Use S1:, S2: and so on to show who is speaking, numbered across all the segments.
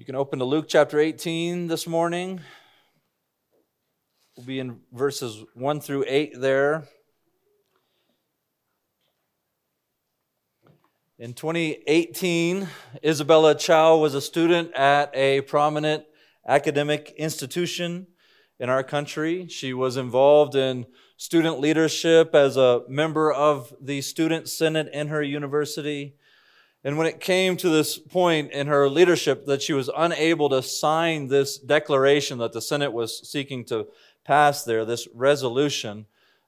S1: You can open to Luke chapter 18 this morning. We'll be in verses 1 through 8 there. In 2018, Isabella Chow was a student at a prominent academic institution in our country. She was involved in student leadership as a member of the Student Senate in her university. And when it came to this point in her leadership that she was unable to sign this declaration that the Senate was seeking to pass there, this resolution,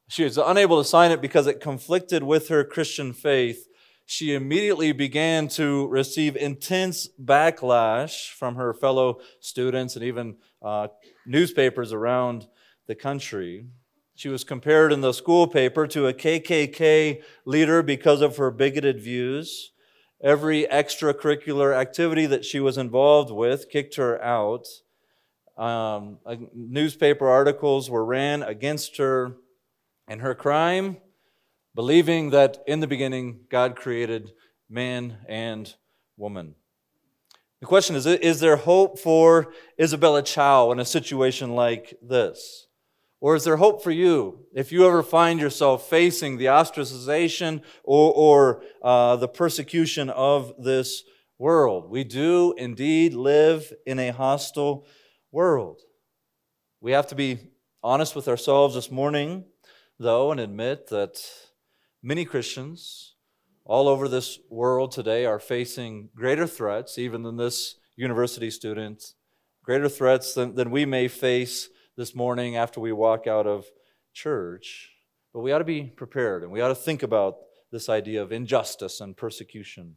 S1: she was unable to sign it because it conflicted with her Christian faith. She immediately began to receive intense backlash from her fellow students and even uh, newspapers around the country. She was compared in the school paper to a KKK leader because of her bigoted views. Every extracurricular activity that she was involved with kicked her out. Um, newspaper articles were ran against her and her crime, believing that in the beginning God created man and woman. The question is Is there hope for Isabella Chow in a situation like this? Or is there hope for you if you ever find yourself facing the ostracization or, or uh, the persecution of this world? We do indeed live in a hostile world. We have to be honest with ourselves this morning, though, and admit that many Christians all over this world today are facing greater threats, even than this university student, greater threats than, than we may face this morning after we walk out of church. But we ought to be prepared and we ought to think about this idea of injustice and persecution.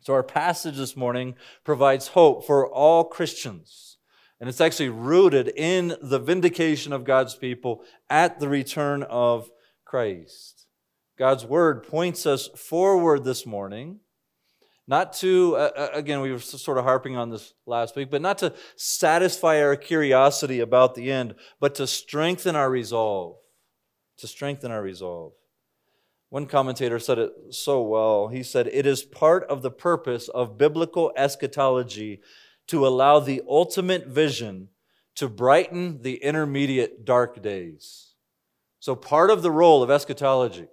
S1: So, our passage this morning provides hope for all Christians. And it's actually rooted in the vindication of God's people at the return of Christ. God's word points us forward this morning not to, uh, uh, again, we were sort of harping on this last week, but not to satisfy our curiosity about the end, but to strengthen our resolve. To strengthen our resolve. One commentator said it so well. He said, It is part of the purpose of biblical eschatology to allow the ultimate vision to brighten the intermediate dark days. So, part of the role of eschatology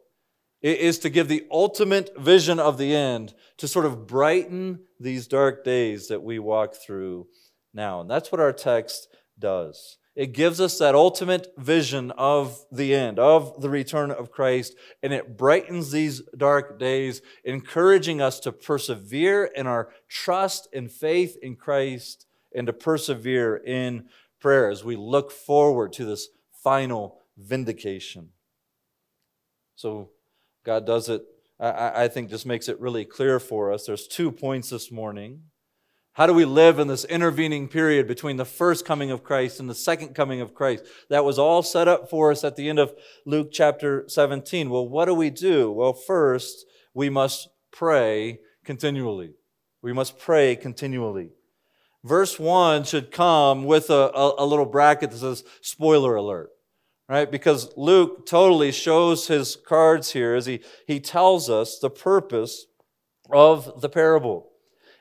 S1: is to give the ultimate vision of the end to sort of brighten these dark days that we walk through now. And that's what our text does. It gives us that ultimate vision of the end, of the return of Christ, and it brightens these dark days, encouraging us to persevere in our trust and faith in Christ and to persevere in prayer as we look forward to this final vindication. So, God does it, I, I think, just makes it really clear for us. There's two points this morning. How do we live in this intervening period between the first coming of Christ and the second coming of Christ? That was all set up for us at the end of Luke chapter 17. Well, what do we do? Well, first, we must pray continually. We must pray continually. Verse 1 should come with a, a, a little bracket that says, spoiler alert right? Because Luke totally shows his cards here as he, he tells us the purpose of the parable.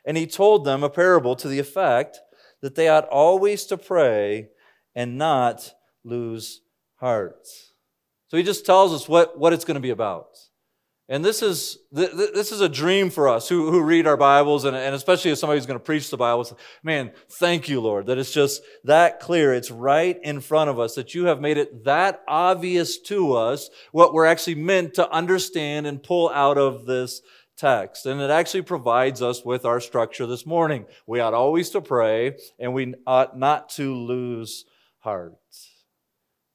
S1: And he told them a parable to the effect that they ought always to pray and not lose heart. So he just tells us what, what it's going to be about. And this is, this is a dream for us who, who read our Bibles, and, and especially as somebody who's going to preach the Bible. Man, thank you, Lord, that it's just that clear. It's right in front of us, that you have made it that obvious to us what we're actually meant to understand and pull out of this text. And it actually provides us with our structure this morning. We ought always to pray, and we ought not to lose heart.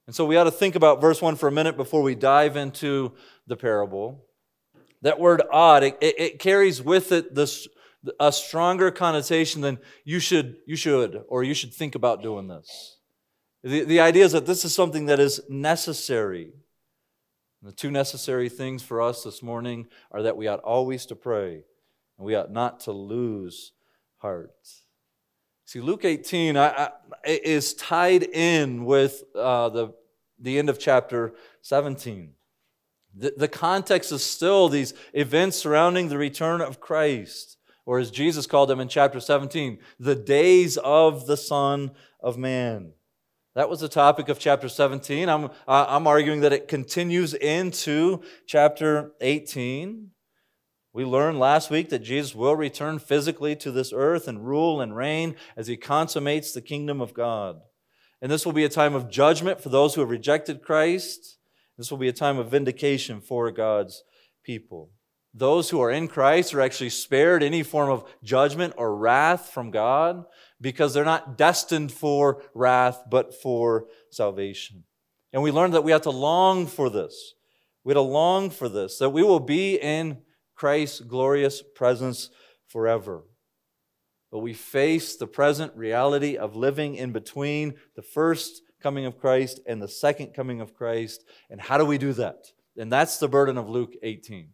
S1: And so we ought to think about verse 1 for a minute before we dive into the parable. That word ought, it, it carries with it this, a stronger connotation than you should, you should, or you should think about doing this. The, the idea is that this is something that is necessary. And the two necessary things for us this morning are that we ought always to pray and we ought not to lose heart. See, Luke 18 I, I, is tied in with uh, the, the end of chapter 17. The, the context is still these events surrounding the return of Christ. or as Jesus called them in chapter 17, the days of the Son of Man. That was the topic of chapter 17. I'm, I'm arguing that it continues into chapter 18. We learned last week that Jesus will return physically to this earth and rule and reign as he consummates the kingdom of God. And this will be a time of judgment for those who have rejected Christ. This will be a time of vindication for God's people. Those who are in Christ are actually spared any form of judgment or wrath from God because they're not destined for wrath, but for salvation. And we learned that we have to long for this. We have to long for this, that we will be in Christ's glorious presence forever. But we face the present reality of living in between the first coming of Christ and the second coming of Christ. And how do we do that? And that's the burden of Luke 18,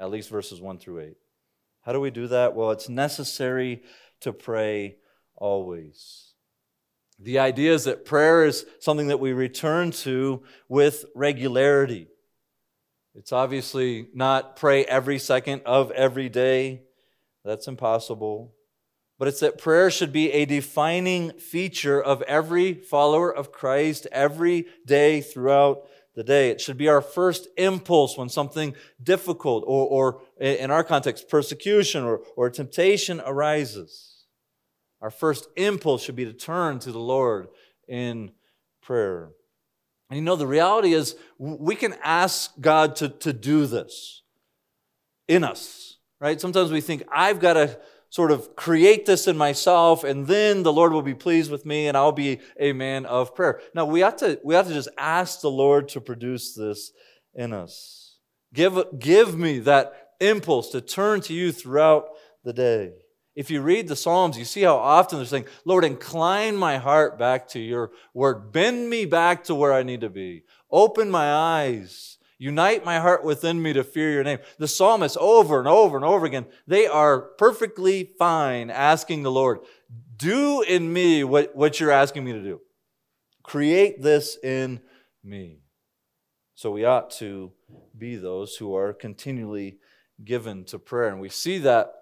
S1: at least verses 1 through 8. How do we do that? Well, it's necessary to pray always. The idea is that prayer is something that we return to with regularity. It's obviously not pray every second of every day. That's impossible. But it's that prayer should be a defining feature of every follower of Christ every day throughout the day. It should be our first impulse when something difficult or, or in our context, persecution or, or temptation arises. Our first impulse should be to turn to the Lord in prayer. And you know, the reality is we can ask God to, to do this in us, right? Sometimes we think, I've got to sort of create this in myself, and then the Lord will be pleased with me and I'll be a man of prayer. Now, we have to, we have to just ask the Lord to produce this in us. Give, give me that impulse to turn to you throughout the day. If you read the Psalms, you see how often they're saying, Lord, incline my heart back to your word. Bend me back to where I need to be. Open my eyes. Unite my heart within me to fear your name. The psalmists over and over and over again, they are perfectly fine asking the Lord, do in me what, what you're asking me to do. Create this in me. So we ought to be those who are continually given to prayer. And we see that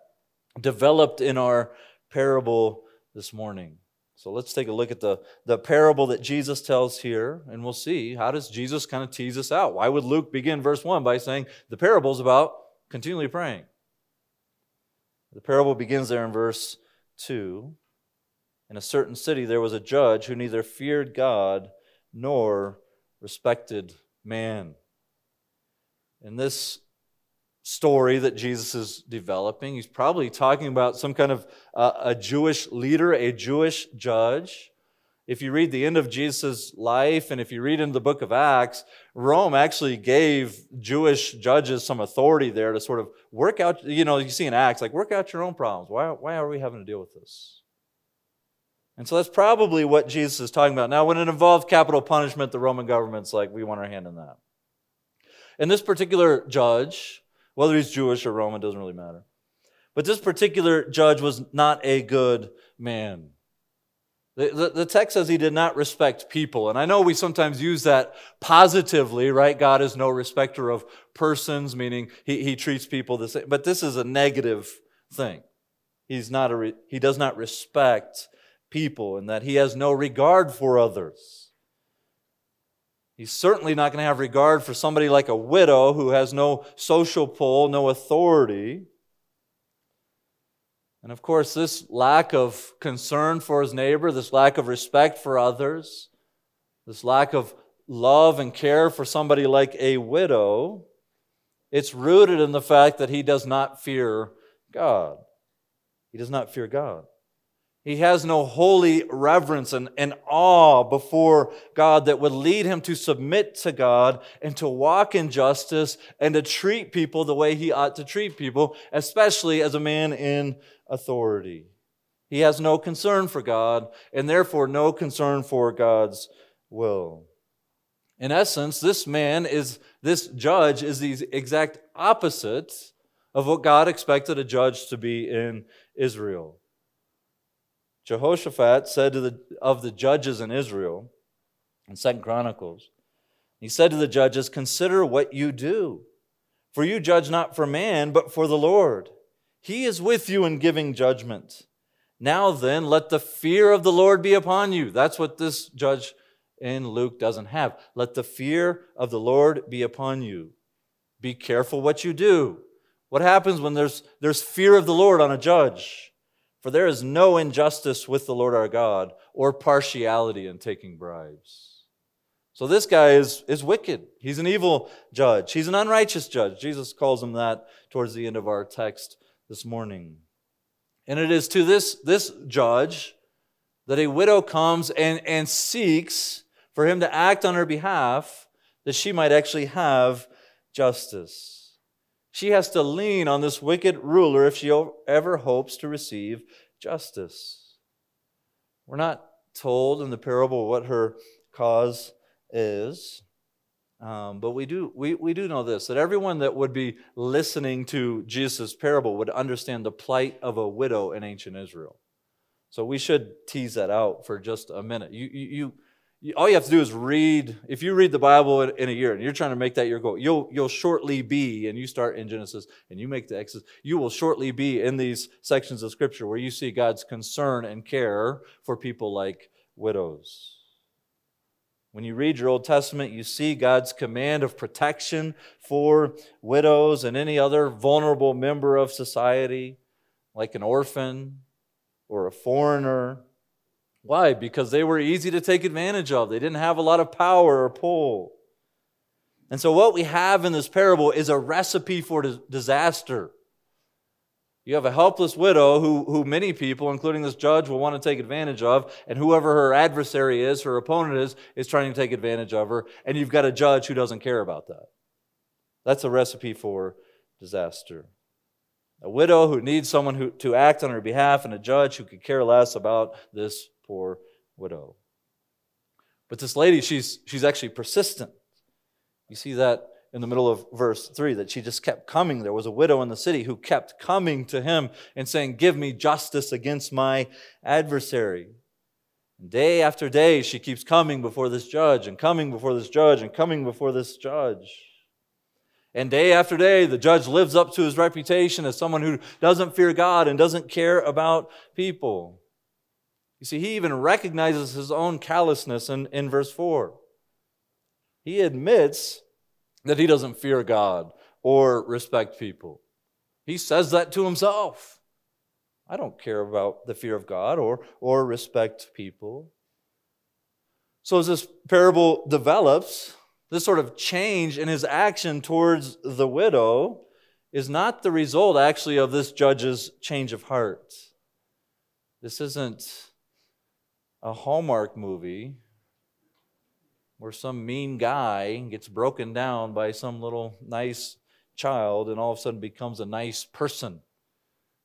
S1: developed in our parable this morning. So let's take a look at the, the parable that Jesus tells here, and we'll see how does Jesus kind of tease us out. Why would Luke begin verse 1 by saying the parable is about continually praying? The parable begins there in verse 2. In a certain city there was a judge who neither feared God nor respected man. In this story that Jesus is developing. He's probably talking about some kind of uh, a Jewish leader, a Jewish judge. If you read the end of Jesus' life and if you read in the book of Acts, Rome actually gave Jewish judges some authority there to sort of work out, you know, you see in Acts, like work out your own problems. Why, why are we having to deal with this? And so that's probably what Jesus is talking about. Now, when it involved capital punishment, the Roman government's like, we want our hand in that. And this particular judge, whether he's Jewish or Roman doesn't really matter. But this particular judge was not a good man. The, the, the, text says he did not respect people. And I know we sometimes use that positively, right? God is no respecter of persons, meaning he, he treats people the same. But this is a negative thing. He's not a re, he does not respect people and that he has no regard for others. He's certainly not going to have regard for somebody like a widow who has no social pull, no authority. And of course, this lack of concern for his neighbor, this lack of respect for others, this lack of love and care for somebody like a widow, it's rooted in the fact that he does not fear God. He does not fear God. He has no holy reverence and, and awe before God that would lead him to submit to God and to walk in justice and to treat people the way he ought to treat people, especially as a man in authority. He has no concern for God and therefore no concern for God's will. In essence, this man is, this judge is the exact opposite of what God expected a judge to be in Israel. Jehoshaphat said to the, of the judges in Israel in Second Chronicles, he said to the judges, Consider what you do, for you judge not for man, but for the Lord. He is with you in giving judgment. Now then, let the fear of the Lord be upon you. That's what this judge in Luke doesn't have. Let the fear of the Lord be upon you. Be careful what you do. What happens when there's, there's fear of the Lord on a judge? For there is no injustice with the Lord our God or partiality in taking bribes. So this guy is, is wicked. He's an evil judge. He's an unrighteous judge. Jesus calls him that towards the end of our text this morning. And it is to this, this judge that a widow comes and, and seeks for him to act on her behalf that she might actually have justice. She has to lean on this wicked ruler if she ever hopes to receive justice. We're not told in the parable what her cause is. Um, but we do, we, we do know this that everyone that would be listening to Jesus' parable would understand the plight of a widow in ancient Israel. So we should tease that out for just a minute. You, you, you, all you have to do is read. If you read the Bible in, a year and you're trying to make that your goal, you'll, you'll shortly be, and you start in Genesis and you make the Exodus, you will shortly be in these sections of Scripture where you see God's concern and care for people like widows. When you read your Old Testament, you see God's command of protection for widows and any other vulnerable member of society, like an orphan or a foreigner. Why? Because they were easy to take advantage of. They didn't have a lot of power or pull. And so, what we have in this parable is a recipe for disaster. You have a helpless widow who, who many people, including this judge, will want to take advantage of, and whoever her adversary is, her opponent is, is trying to take advantage of her, and you've got a judge who doesn't care about that. That's a recipe for disaster. A widow who needs someone who, to act on her behalf, and a judge who could care less about this poor widow. But this lady, she's, she's actually persistent. You see that in the middle of verse 3 that she just kept coming. There was a widow in the city who kept coming to him and saying, Give me justice against my adversary. Day after day, she keeps coming before this judge and coming before this judge and coming before this judge. And day after day, the judge lives up to his reputation as someone who doesn't fear God and doesn't care about people. You see, he even recognizes his own callousness in, in verse 4. He admits that he doesn't fear God or respect people. He says that to himself. I don't care about the fear of God or, or respect people. So, as this parable develops, this sort of change in his action towards the widow is not the result, actually, of this judge's change of heart. This isn't a Hallmark movie where some mean guy gets broken down by some little nice child and all of a sudden becomes a nice person.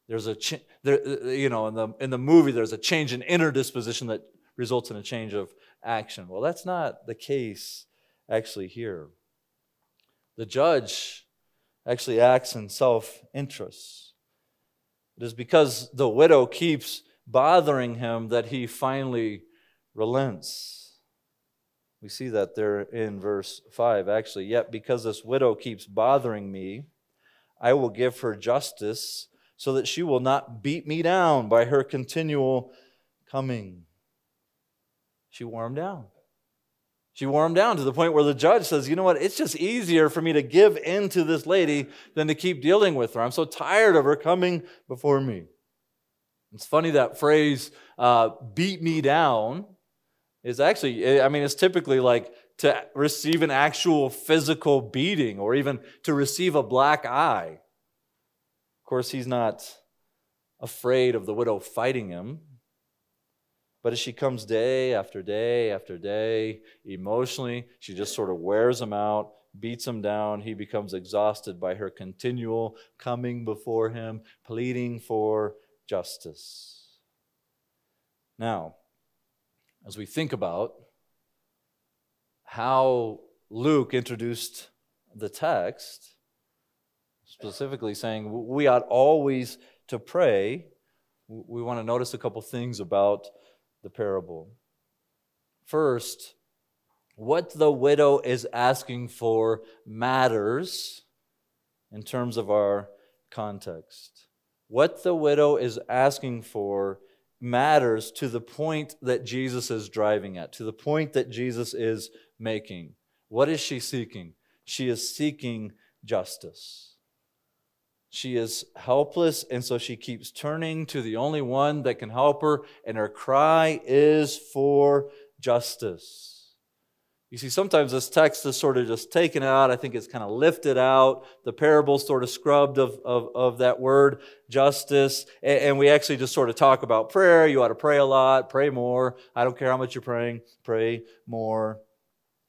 S1: There's a, there, you know, in the, in the movie, there's a change in inner disposition that results in a change of action. Well, that's not the case actually here. The judge actually acts in self interest. It is because the widow keeps bothering him that he finally relents. We see that there in verse 5, actually. Yet, because this widow keeps bothering me, I will give her justice so that she will not beat me down by her continual coming. She wore him down. She wore him down to the point where the judge says, You know what? It's just easier for me to give in to this lady than to keep dealing with her. I'm so tired of her coming before me. It's funny that phrase, uh, beat me down is actually, I mean, it's typically like to receive an actual physical beating or even to receive a black eye. Of course, he's not afraid of the widow fighting him. But as she comes day after day after day, emotionally, she just sort of wears him out, beats him down. He becomes exhausted by her continual coming before him, pleading for justice. Now, as we think about how Luke introduced the text, specifically saying we ought always to pray, we want to notice a couple things about the parable. First, what the widow is asking for matters in terms of our context. What the widow is asking for matters to the point that Jesus is driving at, to the point that Jesus is making. What is she seeking? She is seeking justice. She is helpless, and so she keeps turning to the only one that can help her, and her cry is for justice. You see, sometimes this text is sort of just taken out. I think it's kind of lifted out. The parable sort of scrubbed of, of, of that word, justice. And, and, we actually just sort of talk about prayer. You ought to pray a lot, pray more. I don't care how much you're praying, pray more.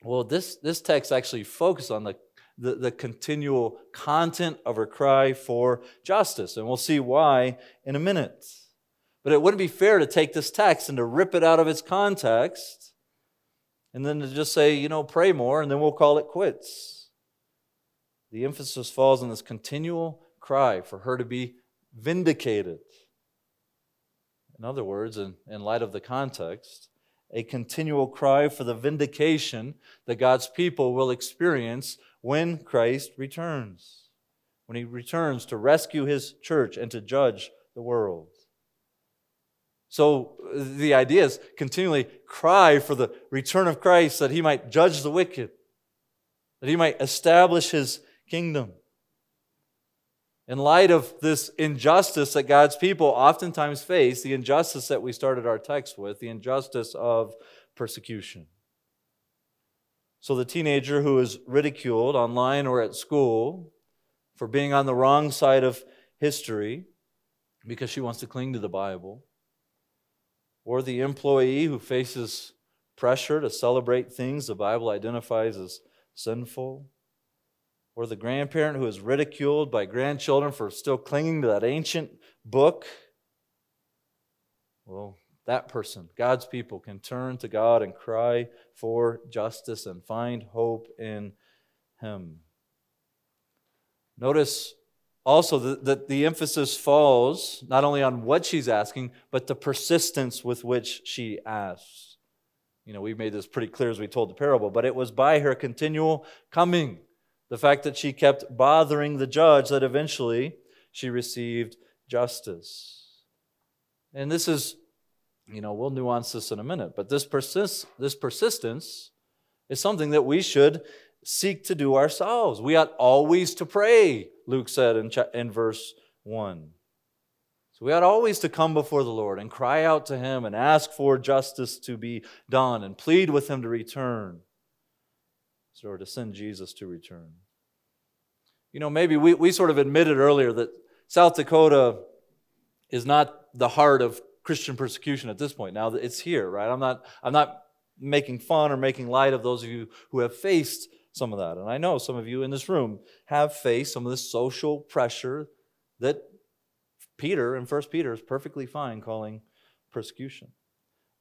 S1: Well, this, this text actually focuses on the, the, the continual content of her cry for justice. And we'll see why in a minute. But it wouldn't be fair to take this text and to rip it out of its context and then to just say, you know, pray more, and then we'll call it quits. The emphasis falls on this continual cry for her to be vindicated. In other words, in, in light of the context, a continual cry for the vindication that God's people will experience when Christ returns, when he returns to rescue his church and to judge the world. So the idea is continually cry for the return of Christ that he might judge the wicked, that he might establish his kingdom. In light of this injustice that God's people oftentimes face, the injustice that we started our text with, the injustice of persecution. So the teenager who is ridiculed online or at school for being on the wrong side of history because she wants to cling to the Bible or the employee who faces pressure to celebrate things the Bible identifies as sinful, or the grandparent who is ridiculed by grandchildren for still clinging to that ancient book. Well, that person, God's people, can turn to God and cry for justice and find hope in Him. Notice also that the emphasis falls not only on what she's asking, but the persistence with which she asks. You know, we made this pretty clear as we told the parable, but it was by her continual coming, the fact that she kept bothering the judge, that eventually she received justice. And this is, you know, we'll nuance this in a minute, but this, persist, this persistence is something that we should seek to do ourselves. We ought always to pray, Luke said in, in verse 1. So we ought always to come before the Lord and cry out to Him and ask for justice to be done and plead with Him to return, or to send Jesus to return. You know, maybe we, we sort of admitted earlier that South Dakota is not the heart of Christian persecution at this point. Now it's here, right? I'm not, I'm not making fun or making light of those of you who have faced some of that. And I know some of you in this room have faced some of the social pressure that Peter in First Peter is perfectly fine calling persecution.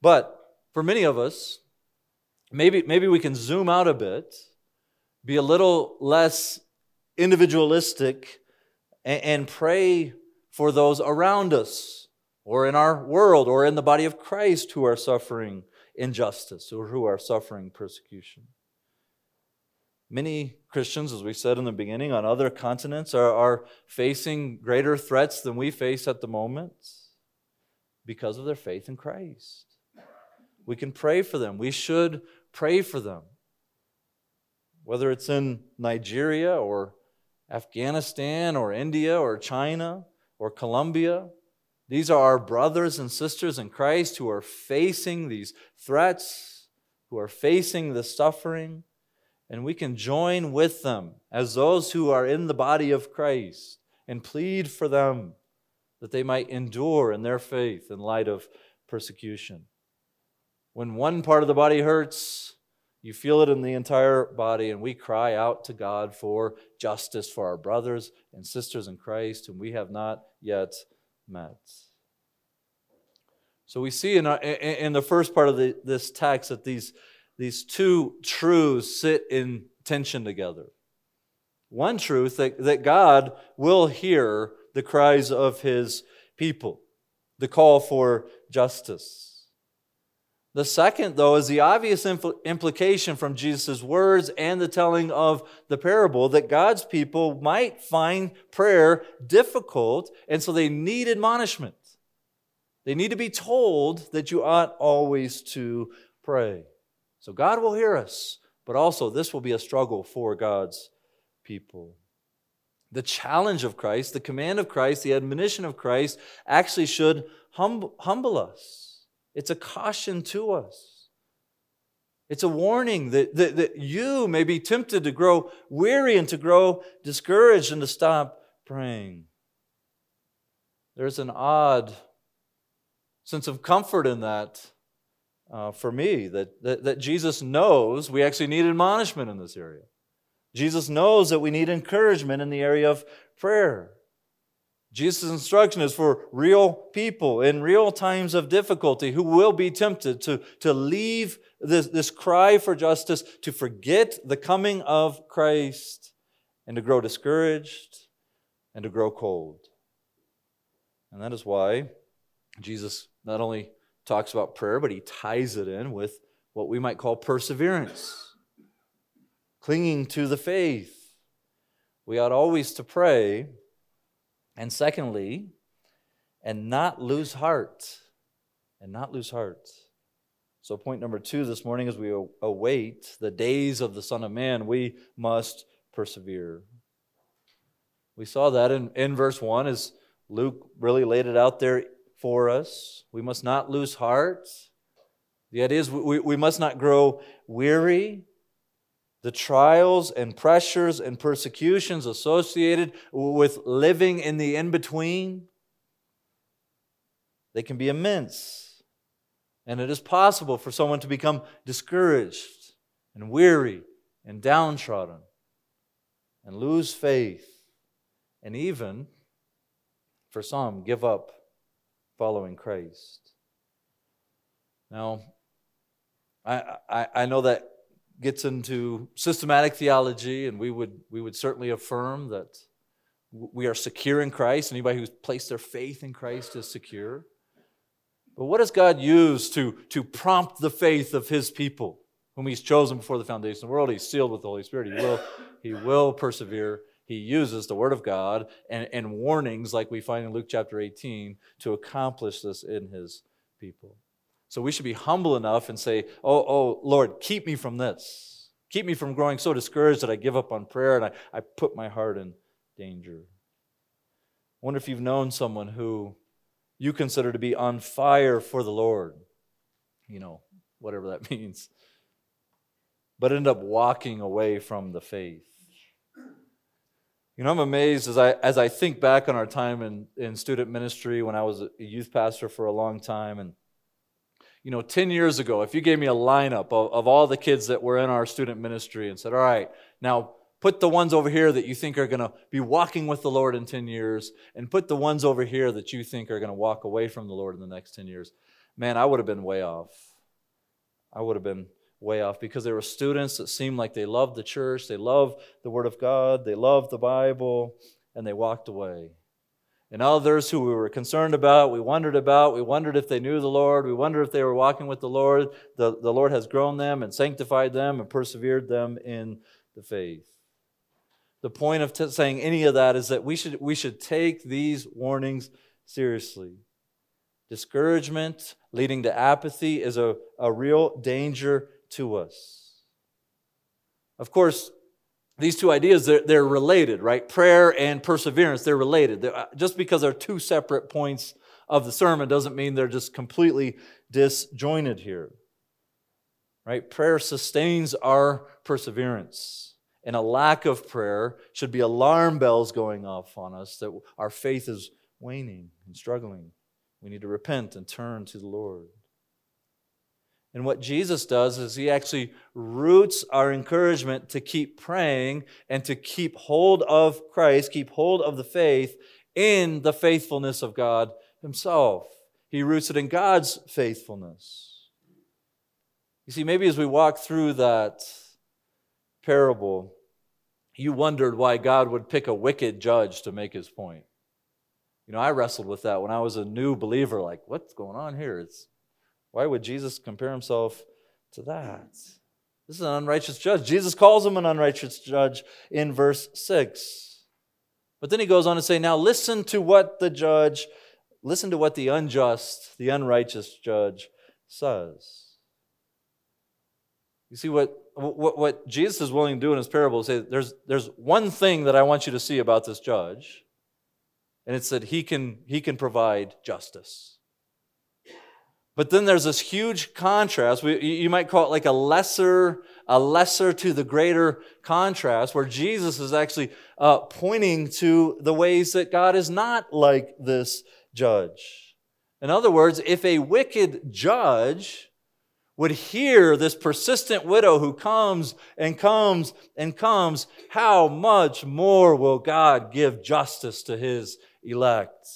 S1: But for many of us, maybe, maybe we can zoom out a bit, be a little less individualistic, and, and pray for those around us or in our world or in the body of Christ who are suffering injustice or who are suffering persecution. Many Christians, as we said in the beginning, on other continents are, are facing greater threats than we face at the moment because of their faith in Christ. We can pray for them. We should pray for them. Whether it's in Nigeria or Afghanistan or India or China or Colombia, these are our brothers and sisters in Christ who are facing these threats, who are facing the suffering and we can join with them as those who are in the body of Christ and plead for them that they might endure in their faith in light of persecution. When one part of the body hurts, you feel it in the entire body, and we cry out to God for justice for our brothers and sisters in Christ whom we have not yet met. So we see in, our, in the first part of the, this text that these these two truths sit in tension together. One truth that, that God will hear the cries of his people, the call for justice. The second, though, is the obvious impl- implication from Jesus' words and the telling of the parable that God's people might find prayer difficult, and so they need admonishment. They need to be told that you ought always to pray. So God will hear us, but also this will be a struggle for God's people. The challenge of Christ, the command of Christ, the admonition of Christ actually should hum- humble us. It's a caution to us. It's a warning that, that, that you may be tempted to grow weary and to grow discouraged and to stop praying. There's an odd sense of comfort in that uh, for me, that, that, that Jesus knows we actually need admonishment in this area. Jesus knows that we need encouragement in the area of prayer. Jesus' instruction is for real people in real times of difficulty who will be tempted to, to leave this, this cry for justice, to forget the coming of Christ, and to grow discouraged and to grow cold. And that is why Jesus not only talks about prayer, but he ties it in with what we might call perseverance, clinging to the faith. We ought always to pray. And secondly, and not lose heart. And not lose heart. So, point number two this morning as we await the days of the Son of Man, we must persevere. We saw that in, in verse 1 as Luke really laid it out there for us. We must not lose heart. The idea is we, we must not grow weary. The trials and pressures and persecutions associated with living in the in between, they can be immense. And it is possible for someone to become discouraged and weary and downtrodden and lose faith and even, for some, give up following Christ. Now, I, I, I know that gets into systematic theology, and we would, we would certainly affirm that we are secure in Christ. Anybody who's placed their faith in Christ is secure. But what does God use to, to prompt the faith of his people, whom he's chosen before the foundation of the world? He's sealed with the Holy Spirit. He will, he will persevere he uses the Word of God and, and warnings, like we find in Luke chapter 18, to accomplish this in His people. So we should be humble enough and say, Oh, oh, Lord, keep me from this. Keep me from growing so discouraged that I give up on prayer and I, I put my heart in danger. I wonder if you've known someone who you consider to be on fire for the Lord. You know, whatever that means. But end up walking away from the faith. You know, I'm amazed as I, as I think back on our time in, in student ministry when I was a youth pastor for a long time. And, you know, 10 years ago, if you gave me a lineup of, of all the kids that were in our student ministry and said, all right, now put the ones over here that you think are going to be walking with the Lord in 10 years, and put the ones over here that you think are going to walk away from the Lord in the next 10 years, man, I would have been way off. I would have been way off because there were students that seemed like they loved the church, they loved the Word of God, they loved the Bible, and they walked away. And others who we were concerned about, we wondered about, we wondered if they knew the Lord, we wondered if they were walking with the Lord. The, the Lord has grown them and sanctified them and persevered them in the faith. The point of t- saying any of that is that we should, we should take these warnings seriously. Discouragement leading to apathy is a, a real danger to us. Of course, these two ideas, they're, they're related, right? Prayer and perseverance, they're related. They're, uh, just because they're two separate points of the sermon doesn't mean they're just completely disjointed here. Right? Prayer sustains our perseverance. And a lack of prayer should be alarm bells going off on us that our faith is waning and struggling. We need to repent and turn to the Lord. And what Jesus does is he actually roots our encouragement to keep praying and to keep hold of Christ, keep hold of the faith in the faithfulness of God Himself. He roots it in God's faithfulness. You see, maybe as we walk through that parable, you wondered why God would pick a wicked judge to make his point. You know, I wrestled with that when I was a new believer, like, what's going on here? It's Why would Jesus compare himself to that? This is an unrighteous judge. Jesus calls him an unrighteous judge in verse 6. But then he goes on to say, Now listen to what the judge, listen to what the unjust, the unrighteous judge says. You see what, what, what Jesus is willing to do in his parable is say, there's, there's one thing that I want you to see about this judge, and it's that he can, he can provide justice. But then there's this huge contrast. We, you might call it like a lesser, a lesser to the greater contrast, where Jesus is actually uh, pointing to the ways that God is not like this judge. In other words, if a wicked judge would hear this persistent widow who comes and comes and comes, how much more will God give justice to his elect?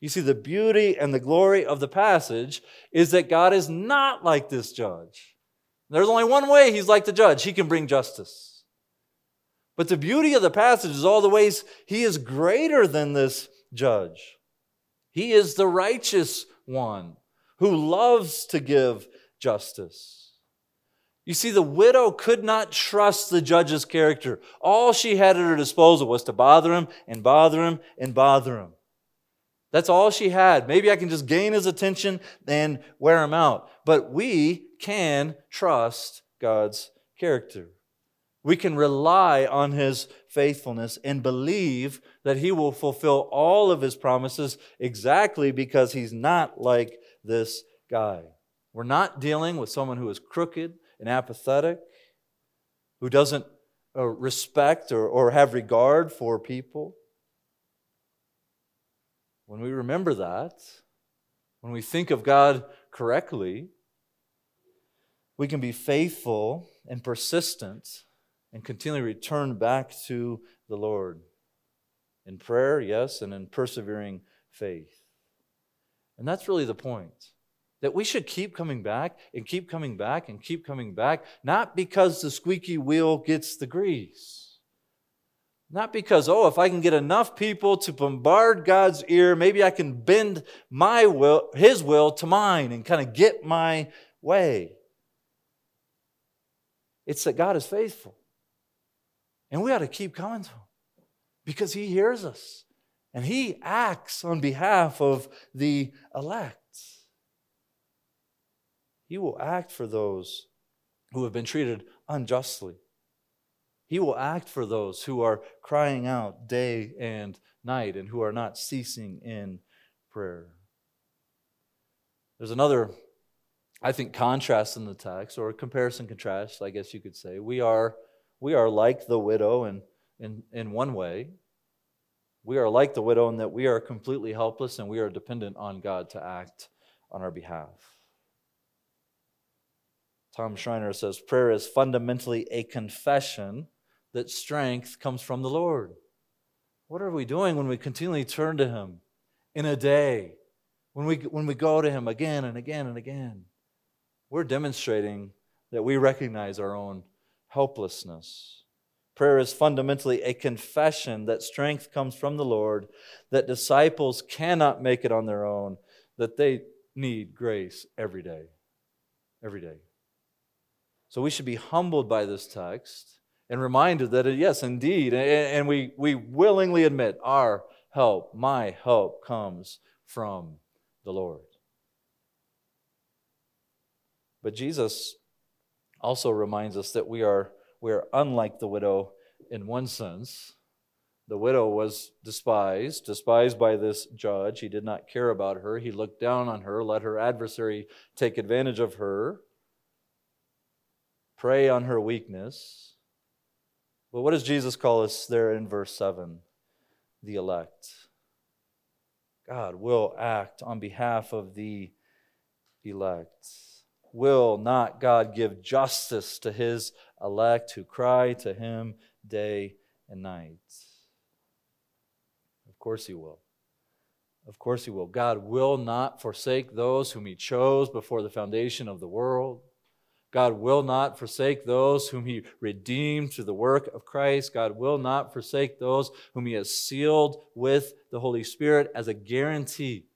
S1: You see, the beauty and the glory of the passage is that God is not like this judge. There's only one way he's like the judge he can bring justice. But the beauty of the passage is all the ways he is greater than this judge. He is the righteous one who loves to give justice. You see, the widow could not trust the judge's character. All she had at her disposal was to bother him and bother him and bother him. That's all she had. Maybe I can just gain his attention and wear him out. But we can trust God's character. We can rely on his faithfulness and believe that he will fulfill all of his promises exactly because he's not like this guy. We're not dealing with someone who is crooked and apathetic, who doesn't uh, respect or, or have regard for people. When we remember that, when we think of God correctly, we can be faithful and persistent and continually return back to the Lord in prayer, yes, and in persevering faith. And that's really the point that we should keep coming back and keep coming back and keep coming back, not because the squeaky wheel gets the grease. Not because, oh, if I can get enough people to bombard God's ear, maybe I can bend my will, his will to mine and kind of get my way. It's that God is faithful. And we ought to keep coming to him because he hears us and he acts on behalf of the elect. He will act for those who have been treated unjustly. He will act for those who are crying out day and night and who are not ceasing in prayer. There's another, I think, contrast in the text, or comparison contrast, I guess you could say. We are, we are like the widow in, in, in one way. We are like the widow in that we are completely helpless and we are dependent on God to act on our behalf. Tom Schreiner says prayer is fundamentally a confession that strength comes from the Lord. What are we doing when we continually turn to Him in a day? When we, when we go to Him again and again and again? We're demonstrating that we recognize our own helplessness. Prayer is fundamentally a confession that strength comes from the Lord, that disciples cannot make it on their own, that they need grace every day. Every day. So we should be humbled by this text and reminded that, yes, indeed, and we, we willingly admit our help, my help, comes from the Lord. But Jesus also reminds us that we are, we are unlike the widow in one sense. The widow was despised, despised by this judge. He did not care about her. He looked down on her, let her adversary take advantage of her prey on her weakness. But what does Jesus call us there in verse 7? The elect. God will act on behalf of the elect. Will not God give justice to his elect who cry to him day and night? Of course he will. Of course he will. God will not forsake those whom he chose before the foundation of the world. God will not forsake those whom he redeemed through the work of Christ. God will not forsake those whom he has sealed with the Holy Spirit as a guarantee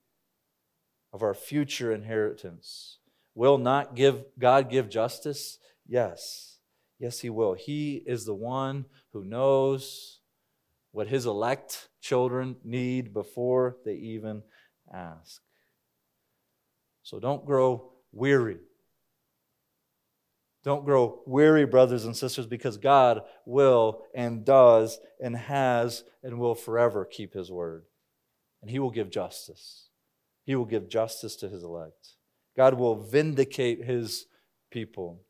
S1: of our future inheritance. Will not give God give justice? Yes. Yes, he will. He is the one who knows what his elect children need before they even ask. So don't grow weary. Don't grow weary, brothers and sisters, because God will and does and has and will forever keep his word. And he will give justice. He will give justice to his elect. God will vindicate his people.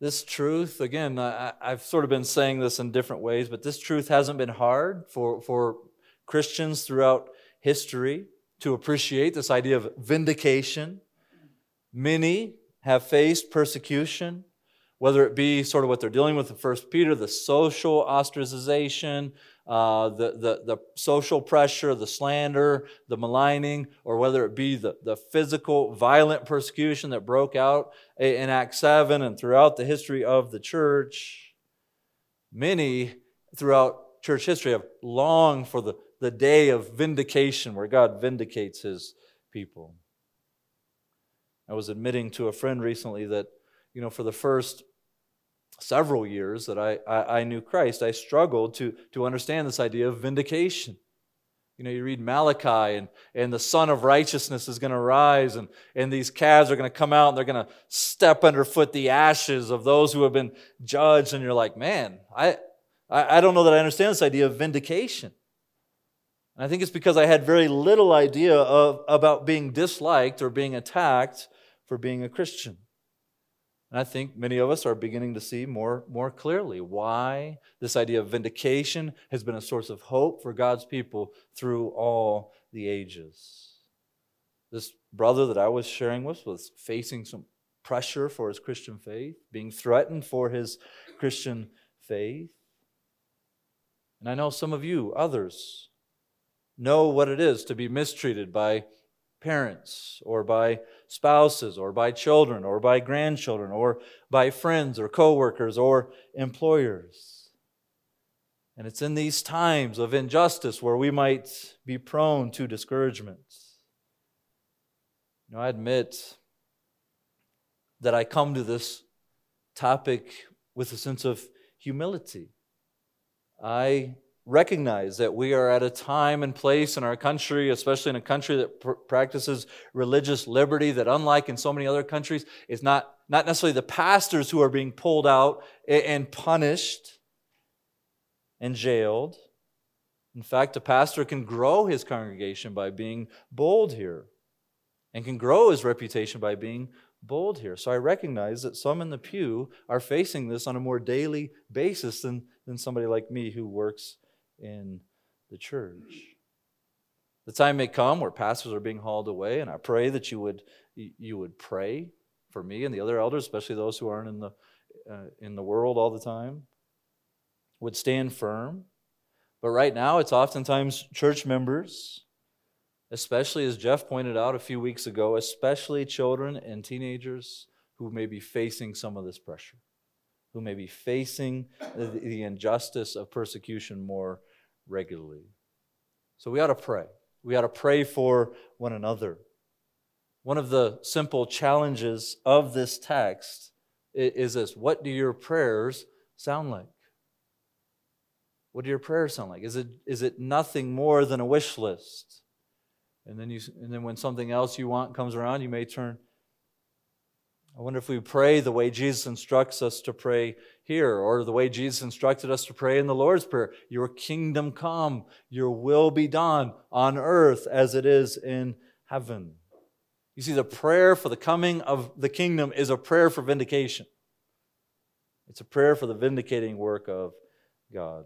S1: This truth, again, I, have sort of been saying this in different ways, but this truth hasn't been hard for, for Christians throughout history to appreciate this idea of vindication. Many have faced persecution, whether it be sort of what they're dealing with in First Peter, the social ostracization, uh, the, the, the social pressure, the slander, the maligning, or whether it be the, the physical, violent persecution that broke out in Acts 7 and throughout the history of the church. Many throughout church history have longed for the, the day of vindication where God vindicates his people. I was admitting to a friend recently that, you know, for the first several years that I, I, I, knew Christ, I struggled to, to understand this idea of vindication. You know, you read Malachi, and, and the Sun of Righteousness is going to rise, and, and these calves are going to come out, and they're going to step underfoot the ashes of those who have been judged. And you're like, man, I, I, I don't know that I understand this idea of vindication. And I think it's because I had very little idea of, about being disliked or being attacked for being a Christian. And I think many of us are beginning to see more, more clearly why this idea of vindication has been a source of hope for God's people through all the ages. This brother that I was sharing with was facing some pressure for his Christian faith, being threatened for his Christian faith. And I know some of you, others, know what it is to be mistreated by parents or by spouses or by children or by grandchildren or by friends or coworkers or employers. And it's in these times of injustice where we might be prone to discouragement. You know, I admit that I come to this topic with a sense of humility. I recognize that we are at a time and place in our country, especially in a country that pr- practices religious liberty, that unlike in so many other countries, it's not, not necessarily the pastors who are being pulled out and punished and jailed. In fact, a pastor can grow his congregation by being bold here and can grow his reputation by being bold here. So I recognize that some in the pew are facing this on a more daily basis than, than somebody like me who works in the church. The time may come where pastors are being hauled away, and I pray that you would you would pray for me and the other elders, especially those who aren't in the uh, in the world all the time, would stand firm. But right now, it's oftentimes church members, especially as Jeff pointed out a few weeks ago, especially children and teenagers who may be facing some of this pressure, who may be facing the, the injustice of persecution more regularly. So we ought to pray. We ought to pray for one another. One of the simple challenges of this text is this What do your prayers sound like? What do your prayers sound like? Is it, is it nothing more than a wish list? And then, you, and then when something else you want comes around, you may turn. I wonder if we pray the way Jesus instructs us to pray here, or the way Jesus instructed us to pray in the Lord's Prayer Your kingdom come, your will be done on earth as it is in heaven. You see, the prayer for the coming of the kingdom is a prayer for vindication. It's a prayer for the vindicating work of God.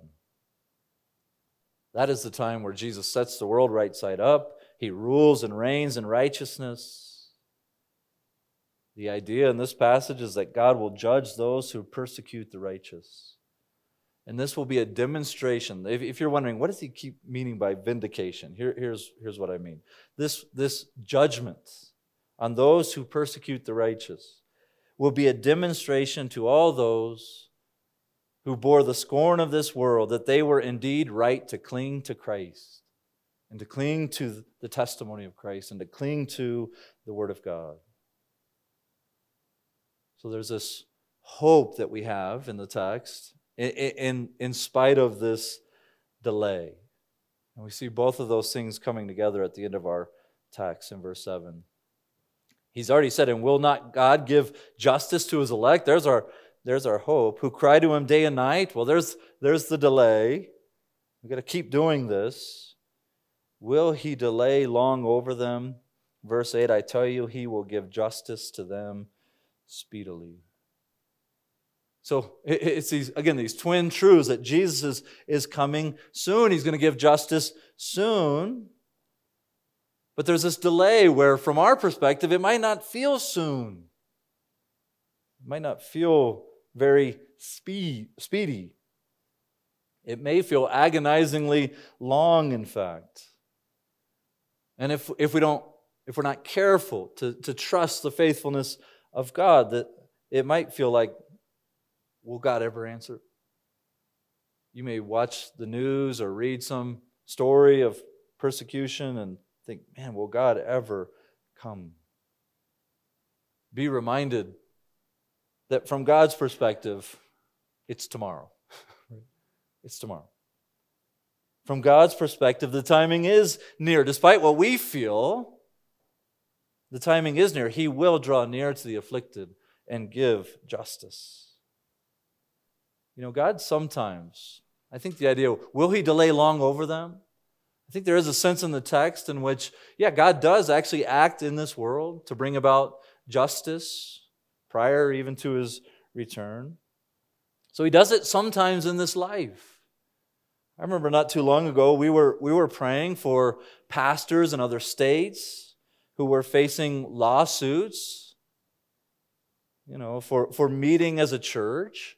S1: That is the time where Jesus sets the world right side up. He rules and reigns in righteousness. The idea in this passage is that God will judge those who persecute the righteous. And this will be a demonstration. If, if you're wondering, what does he keep meaning by vindication? Here, here's, here's what I mean. This, this judgment on those who persecute the righteous will be a demonstration to all those who bore the scorn of this world that they were indeed right to cling to Christ and to cling to the testimony of Christ and to cling to the Word of God. So there's this hope that we have in the text in, in, in spite of this delay. And we see both of those things coming together at the end of our text in verse 7. He's already said, And will not God give justice to his elect? There's our, there's our hope. Who cry to him day and night? Well, there's, there's the delay. We've got to keep doing this. Will he delay long over them? Verse 8 I tell you, he will give justice to them speedily. So it's these, again, these twin truths that Jesus is, is coming soon. He's going to give justice soon. But there's this delay where, from our perspective, it might not feel soon. It might not feel very speed, speedy. It may feel agonizingly long, in fact. And if, if we don't, if we're not careful to, to trust the faithfulness of God, that it might feel like, will God ever answer? You may watch the news or read some story of persecution and think, man, will God ever come? Be reminded that from God's perspective, it's tomorrow. it's tomorrow. From God's perspective, the timing is near. Despite what we feel, the timing is near. He will draw near to the afflicted and give justice. You know, God sometimes, I think the idea, will He delay long over them? I think there is a sense in the text in which, yeah, God does actually act in this world to bring about justice prior even to his return. So he does it sometimes in this life. I remember not too long ago, we were, we were praying for pastors in other states who were facing lawsuits, you know, for, for meeting as a church.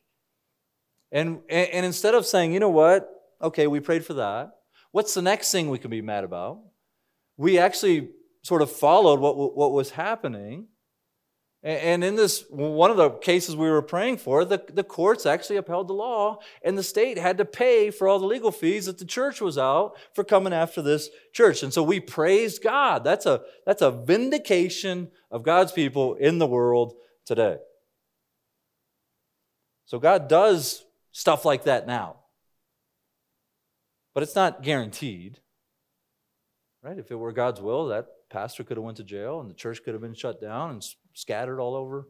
S1: And, and instead of saying, you know what, okay, we prayed for that, What's the next thing we can be mad about? We actually sort of followed what, what was happening. And in this, one of the cases we were praying for, the, the courts actually upheld the law, and the state had to pay for all the legal fees that the church was out for coming after this church. And so we praised God. That's a, that's a vindication of God's people in the world today. So God does stuff like that now but it's not guaranteed. Right? If it were God's will, that pastor could have went to jail and the church could have been shut down and scattered all over.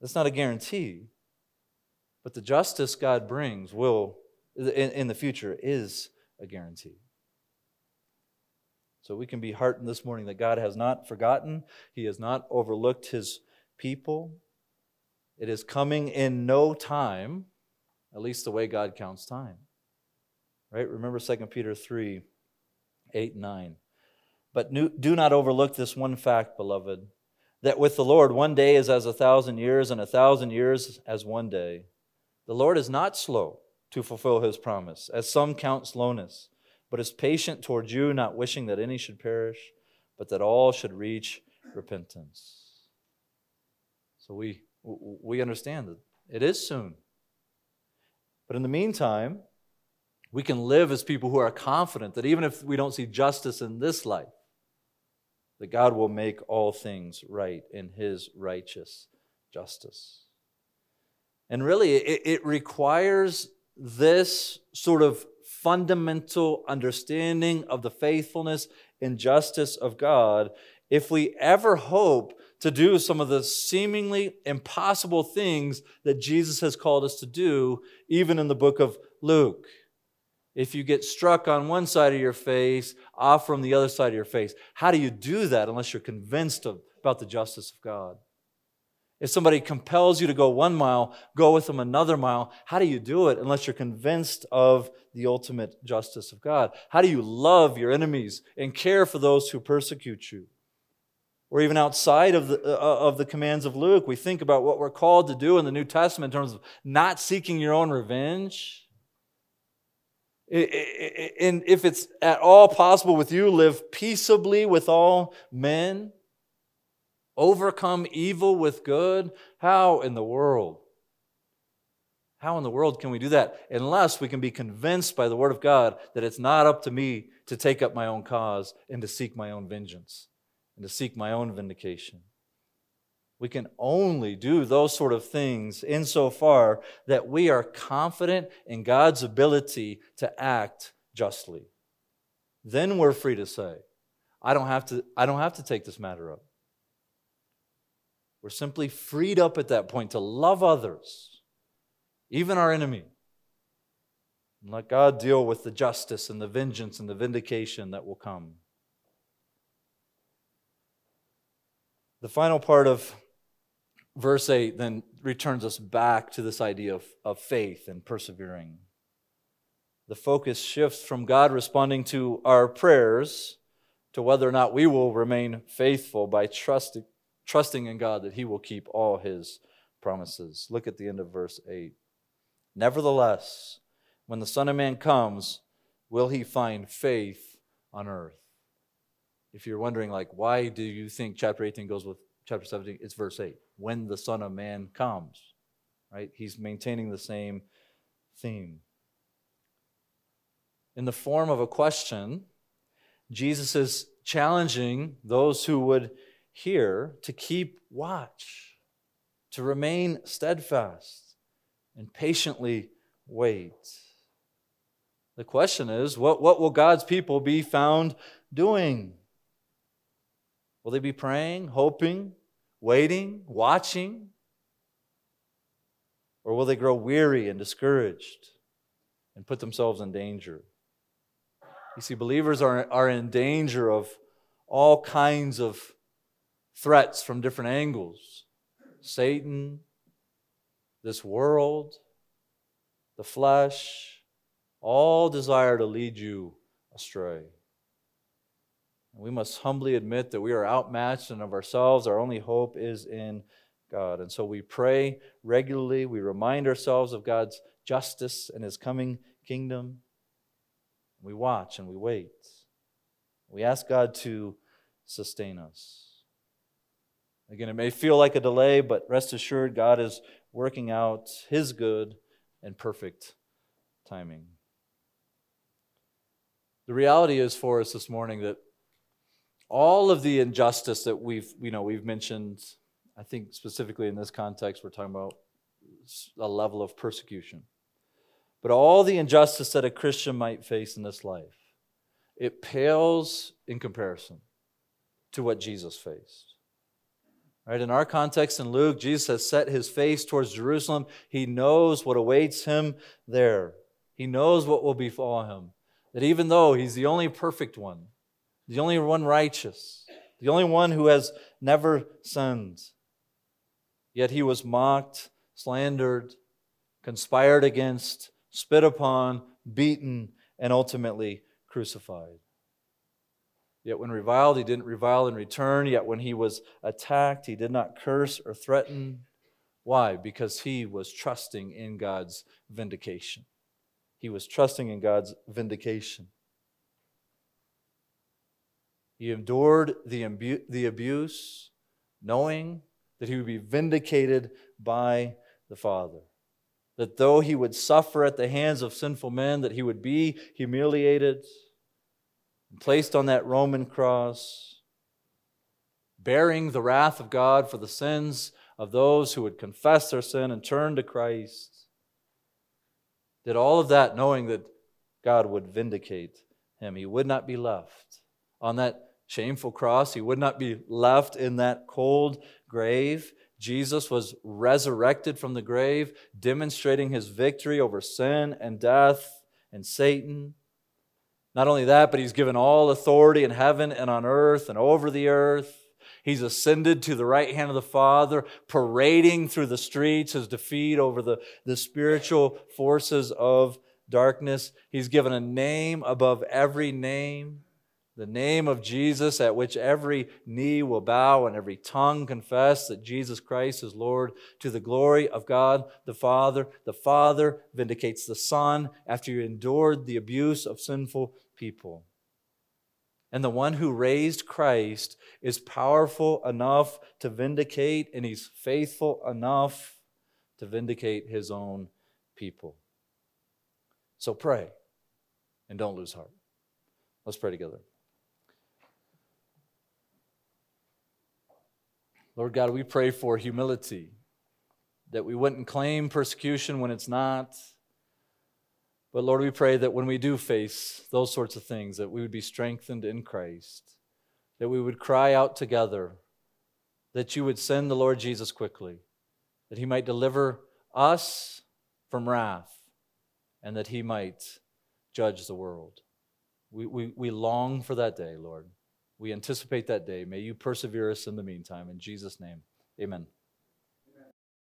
S1: That's not a guarantee. But the justice God brings will in, in the future is a guarantee. So we can be heartened this morning that God has not forgotten, He has not overlooked His people. It is coming in no time at least the way God counts time. Right? Remember 2 Peter 3 8 and 9. But do not overlook this one fact, beloved, that with the Lord one day is as a thousand years, and a thousand years as one day. The Lord is not slow to fulfill his promise, as some count slowness, but is patient towards you, not wishing that any should perish, but that all should reach repentance. So we, we understand that it is soon. But in the meantime, we can live as people who are confident that even if we don't see justice in this life, that God will make all things right in his righteous justice. And really, it, it requires this sort of fundamental understanding of the faithfulness and justice of God if we ever hope to do some of the seemingly impossible things that Jesus has called us to do, even in the book of Luke. If you get struck on one side of your face, off from the other side of your face, how do you do that unless you're convinced of, about the justice of God? If somebody compels you to go one mile, go with them another mile. How do you do it unless you're convinced of the ultimate justice of God? How do you love your enemies and care for those who persecute you? or even outside of the, uh, of the commands of Luke, we think about what we're called to do in the New Testament in terms of not seeking your own revenge. And if it's at all possible with you, live peaceably with all men, overcome evil with good. How in the world? How in the world can we do that unless we can be convinced by the Word of God that it's not up to me to take up my own cause and to seek my own vengeance and to seek my own vindication? We can only do those sort of things insofar that we are confident in God's ability to act justly. Then we're free to say, I don't have to, I don't have to take this matter up. We're simply freed up at that point to love others even our enemy. And let God deal with the justice and the vengeance and the vindication that will come. The final part of verse 8 then returns us back to this idea of, of faith and persevering. The focus shifts from God responding to our prayers to whether or not we will remain faithful by trusting, trusting in God that He will keep all His promises. Look at the end of verse 8. Nevertheless, when the Son of Man comes, will he find faith on earth? If you're wondering, like, why do you think chapter 18 goes with chapter 17? It's verse 8. When the Son of Man comes, right? He's maintaining the same theme. In the form of a question, Jesus is challenging those who would hear to keep watch, to remain steadfast and patiently wait. The question is what, what will God's people be found doing? Will they be praying, hoping, waiting, watching? Or will they grow weary and discouraged and put themselves in danger? You see, believers are, are in danger of all kinds of threats from different angles Satan, this world, the flesh, all desire to lead you astray. We must humbly admit that we are outmatched and of ourselves. Our only hope is in God. And so we pray regularly. We remind ourselves of God's justice and His coming kingdom. We watch and we wait. We ask God to sustain us. Again, it may feel like a delay, but rest assured, God is working out His good and perfect timing. The reality is for us this morning that all of the injustice that we've, you know, we've mentioned, I think specifically in this context, we're talking about a level of persecution. But all the injustice that a Christian might face in this life, it pales in comparison to what Jesus faced. Right, in our context in Luke, Jesus has set his face towards Jerusalem. He knows what awaits him there. He knows what will befall him. That even though he's the only perfect one, the only one righteous, the only one who has never sinned, yet he was mocked, slandered, conspired against, spit upon, beaten, and ultimately crucified. Yet when reviled, he didn't revile in return. Yet when he was attacked, he did not curse or threaten. Why? Because he was trusting in God's vindication. He was trusting in God's vindication. He endured the, imbu- the abuse, knowing that he would be vindicated by the Father. That though he would suffer at the hands of sinful men, that he would be humiliated and placed on that Roman cross, bearing the wrath of God for the sins of those who would confess their sin and turn to Christ. Did all of that knowing that God would vindicate him. He would not be left on that shameful cross, he would not be left in that cold grave. Jesus was resurrected from the grave, demonstrating his victory over sin and death and Satan. Not only that, but he's given all authority in heaven and on earth and over the earth. He's ascended to the right hand of the Father, parading through the streets his defeat over the, the spiritual forces of darkness. He's given a name above every name, the name of Jesus, at which every knee will bow and every tongue confess that Jesus Christ is Lord to the glory of God the Father. The Father vindicates the Son after he endured the abuse of sinful people. And the one who raised Christ is powerful enough to vindicate, and he's faithful enough to vindicate his own people. So pray and don't lose heart. Let's pray together. Lord God, we pray for humility, that we wouldn't claim persecution when it's not. But Lord, we pray that when we do face those sorts of things, that we would be strengthened in Christ, that we would cry out together, that you would send the Lord Jesus quickly, that he might deliver us from wrath, and that he might judge the world. We, we, we long for that day, Lord. We anticipate that day. May you persevere us in the meantime. In Jesus' name, amen.